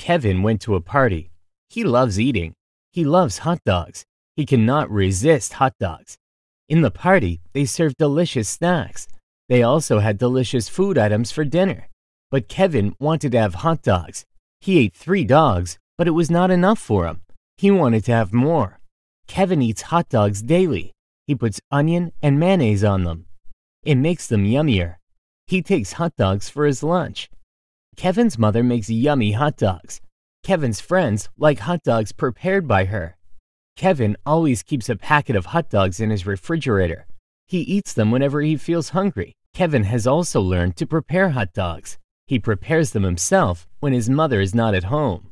Kevin went to a party. He loves eating. He loves hot dogs. He cannot resist hot dogs. In the party, they served delicious snacks. They also had delicious food items for dinner. But Kevin wanted to have hot dogs. He ate three dogs, but it was not enough for him. He wanted to have more. Kevin eats hot dogs daily. He puts onion and mayonnaise on them. It makes them yummier. He takes hot dogs for his lunch. Kevin's mother makes yummy hot dogs. Kevin's friends like hot dogs prepared by her. Kevin always keeps a packet of hot dogs in his refrigerator. He eats them whenever he feels hungry. Kevin has also learned to prepare hot dogs. He prepares them himself when his mother is not at home.